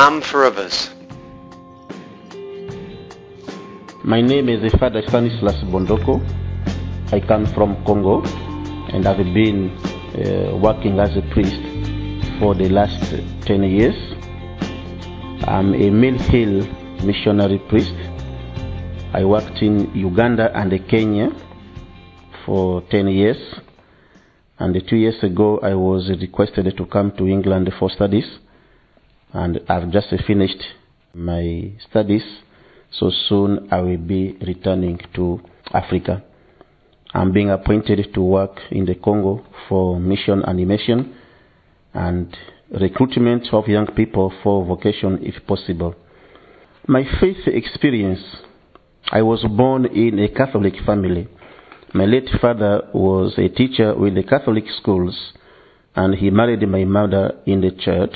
For Others. My name is Father Stanislaus Bondoko. I come from Congo and I've been uh, working as a priest for the last 10 years. I'm a Mill Hill missionary priest. I worked in Uganda and Kenya for 10 years. And two years ago, I was requested to come to England for studies. And I've just finished my studies. So soon I will be returning to Africa. I'm being appointed to work in the Congo for mission animation and recruitment of young people for vocation if possible. My faith experience I was born in a Catholic family. My late father was a teacher with the Catholic schools, and he married my mother in the church,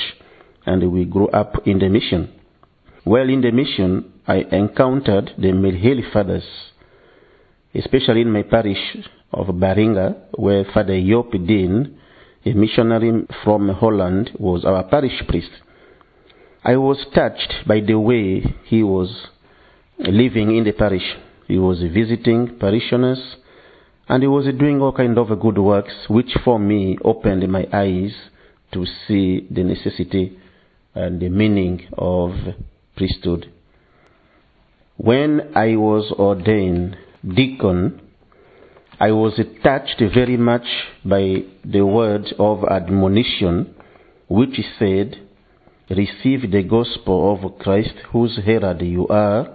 and we grew up in the mission. While in the mission, I encountered the Mill fathers, especially in my parish of Baringa, where Father Yop Dean, a missionary from Holland, was our parish priest. I was touched by the way he was living in the parish. He was visiting parishioners and he was doing all kind of good works, which for me opened my eyes to see the necessity and the meaning of priesthood. When I was ordained deacon, I was touched very much by the word of admonition, which said, Receive the gospel of Christ, whose herald you are,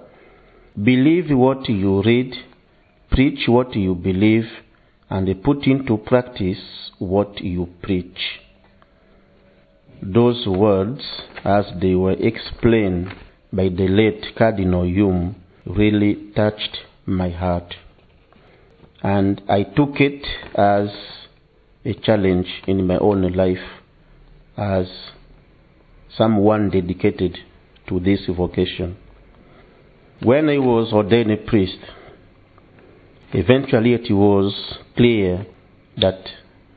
Believe what you read, preach what you believe, and put into practice what you preach. Those words, as they were explained by the late Cardinal Hume, really touched my heart. And I took it as a challenge in my own life as someone dedicated to this vocation. When I was ordained a priest, eventually it was clear that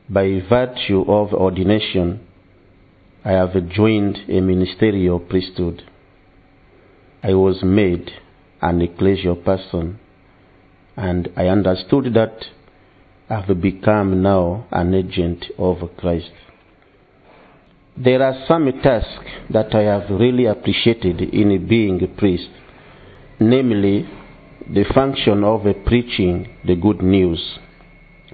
by virtue of ordination, I have joined a ministerial priesthood. I was made an ecclesial person, and I understood that I've become now an agent of Christ. There are some tasks that I have really appreciated in being a priest namely the function of preaching the good news,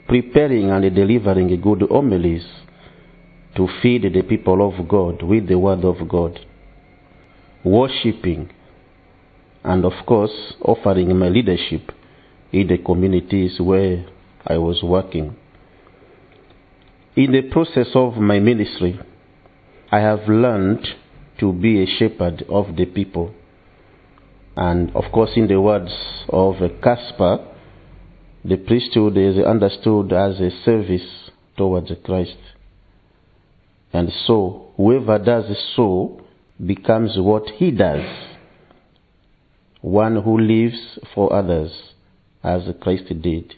preparing and delivering good homilies to feed the people of God with the word of God, worshipping, and of course offering my leadership in the communities where I was working. In the process of my ministry, I have learned to be a shepherd of the people and of course, in the words of Kasper, the priesthood is understood as a service towards Christ. And so, whoever does so becomes what he does one who lives for others as Christ did.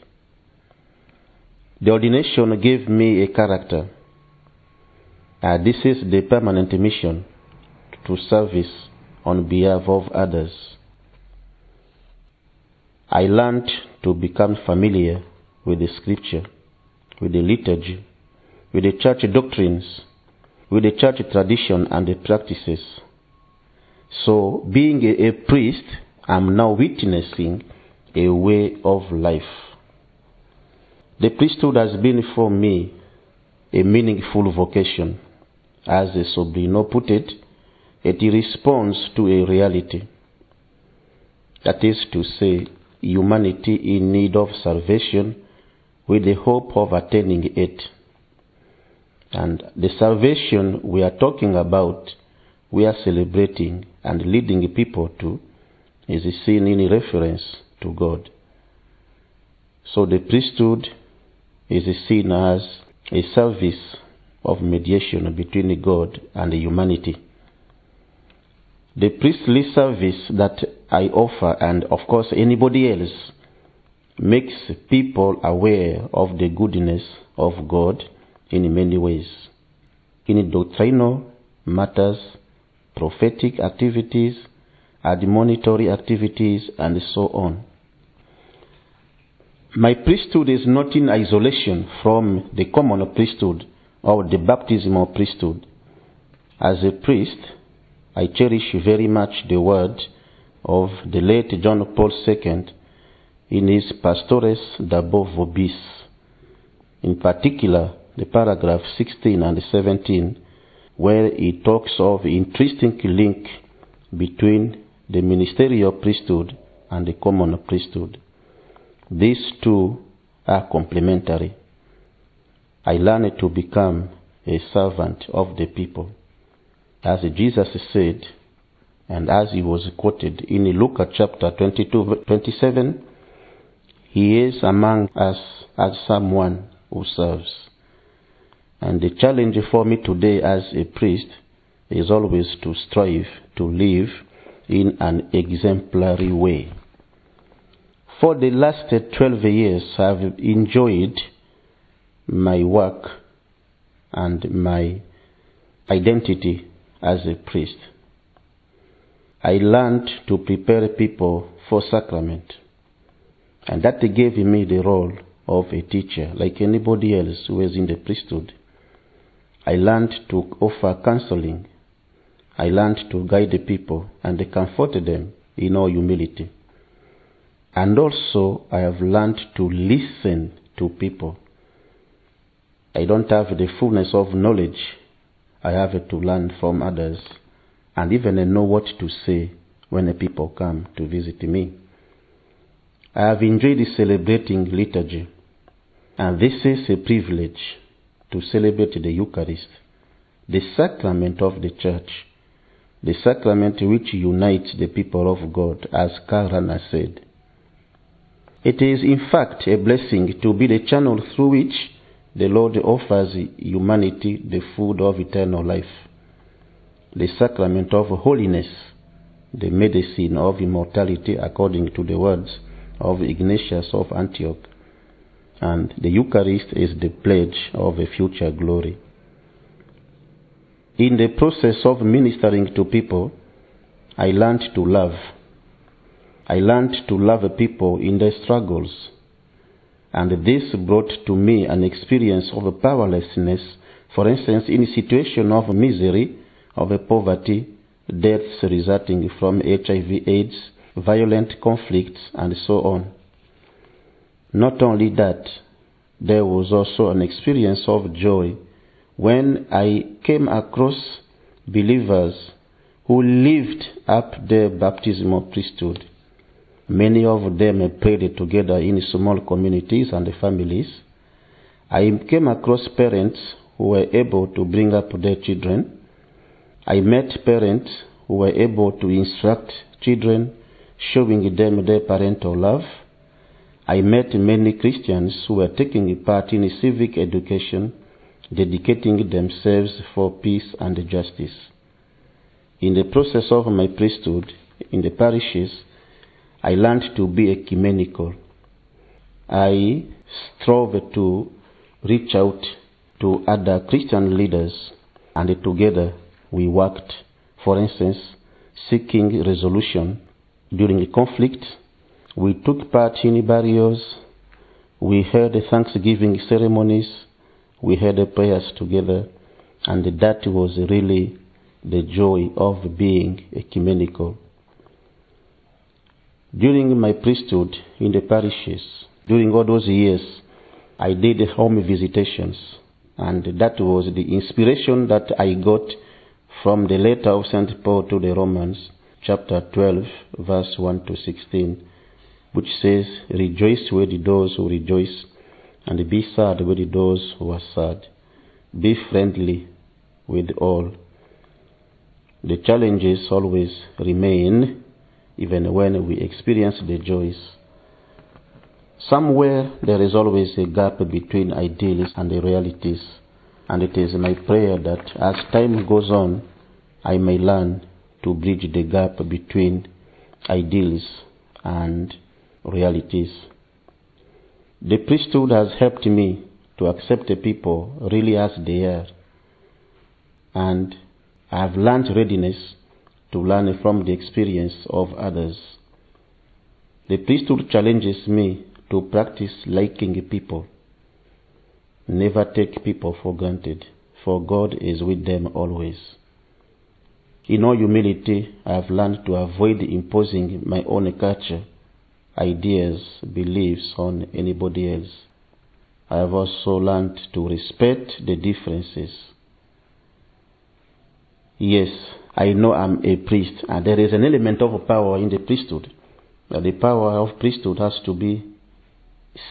The ordination gave me a character. Uh, this is the permanent mission to service on behalf of others. I learned to become familiar with the scripture, with the liturgy, with the church doctrines, with the church tradition and the practices. So, being a, a priest, I'm now witnessing a way of life. The priesthood has been for me a meaningful vocation. As the Sobrino put it, it responds to a reality. That is to say, humanity in need of salvation with the hope of attaining it. And the salvation we are talking about, we are celebrating and leading people to, is seen in reference to God. So the priesthood is seen as a service of mediation between God and humanity. The priestly service that I offer, and of course anybody else, makes people aware of the goodness of God in many ways. In doctrinal matters, prophetic activities, admonitory activities, and so on. My priesthood is not in isolation from the common priesthood or the baptismal priesthood. As a priest, I cherish very much the word of the late John Paul II in his Pastores Dabo Vobis. In particular, the paragraph 16 and 17, where he talks of interesting link between the ministerial priesthood and the common priesthood. These two are complementary. I learned to become a servant of the people. As Jesus said, and as he was quoted in Luke chapter 22, 27, he is among us as someone who serves. And the challenge for me today as a priest is always to strive to live in an exemplary way. For the last 12 years, I've enjoyed my work and my identity as a priest. I learned to prepare people for sacrament. And that gave me the role of a teacher, like anybody else who is in the priesthood. I learned to offer counseling. I learned to guide the people and comfort them in all humility. And also, I have learned to listen to people. I don't have the fullness of knowledge. I have to learn from others and even I know what to say when the people come to visit me. I have enjoyed celebrating liturgy, and this is a privilege to celebrate the Eucharist, the sacrament of the Church, the sacrament which unites the people of God, as Karl Rahner said. It is, in fact, a blessing to be the channel through which the Lord offers humanity the food of eternal life, the sacrament of holiness, the medicine of immortality, according to the words of Ignatius of Antioch, and the Eucharist is the pledge of a future glory. In the process of ministering to people, I learned to love I learned to love people in their struggles. And this brought to me an experience of powerlessness, for instance, in a situation of misery, of poverty, deaths resulting from HIV AIDS, violent conflicts, and so on. Not only that, there was also an experience of joy when I came across believers who lived up their baptismal priesthood. Many of them prayed together in small communities and families. I came across parents who were able to bring up their children. I met parents who were able to instruct children, showing them their parental love. I met many Christians who were taking part in civic education, dedicating themselves for peace and justice. In the process of my priesthood in the parishes, I learned to be ecumenical. I strove to reach out to other Christian leaders, and together we worked, for instance, seeking resolution during a conflict. We took part in burials, we held thanksgiving ceremonies, we held prayers together, and that was really the joy of being ecumenical. During my priesthood in the parishes, during all those years, I did home visitations, and that was the inspiration that I got from the letter of St. Paul to the Romans, chapter 12, verse 1 to 16, which says, Rejoice with those who rejoice, and be sad with those who are sad. Be friendly with all. The challenges always remain even when we experience the joys. Somewhere there is always a gap between ideals and the realities, and it is my prayer that as time goes on, I may learn to bridge the gap between ideals and realities. The priesthood has helped me to accept the people really as they are, and I have learned readiness to learn from the experience of others. The priesthood challenges me to practice liking people. Never take people for granted, for God is with them always. In all humility, I have learned to avoid imposing my own culture, ideas, beliefs on anybody else. I have also learned to respect the differences. Yes, I know I'm a priest, and there is an element of power in the priesthood. The power of priesthood has to be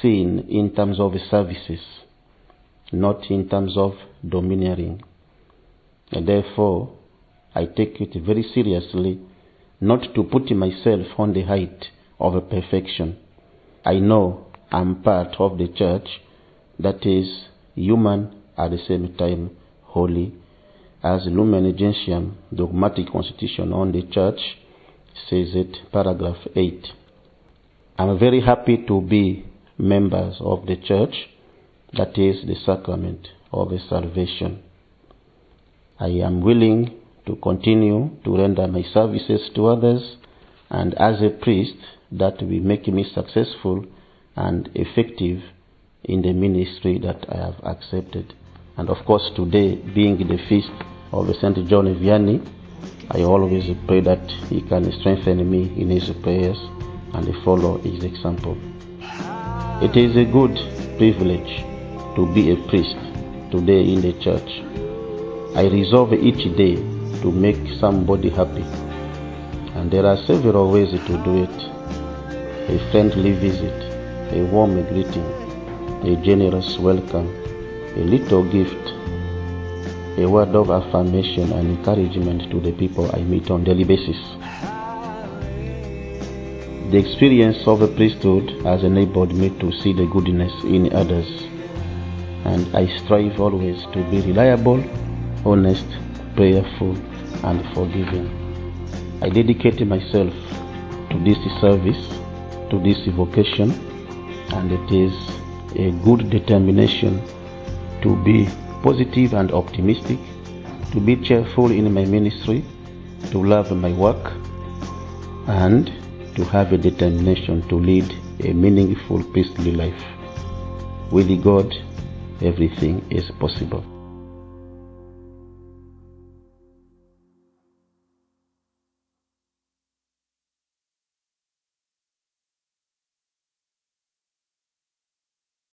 seen in terms of services, not in terms of domineering. And therefore, I take it very seriously not to put myself on the height of a perfection. I know I'm part of the church that is human at the same time holy, as Lumen Gentium dogmatic constitution on the church says it, paragraph 8. I'm very happy to be members of the church, that is the sacrament of salvation. I am willing to continue to render my services to others, and as a priest, that will make me successful and effective in the ministry that I have accepted. And of course, today being the feast of St. John Vianney, I always pray that he can strengthen me in his prayers and follow his example. It is a good privilege to be a priest today in the church. I resolve each day to make somebody happy. And there are several ways to do it a friendly visit, a warm greeting, a generous welcome, a little gift, a word of affirmation and encouragement to the people I meet on daily basis. The experience of a priesthood has enabled me to see the goodness in others, and I strive always to be reliable, honest, prayerful, and forgiving. I dedicate myself to this service, to this vocation, and it is a good determination to be positive and optimistic, to be cheerful in my ministry, to love my work, and to have a determination to lead a meaningful peaceful life. With God, everything is possible.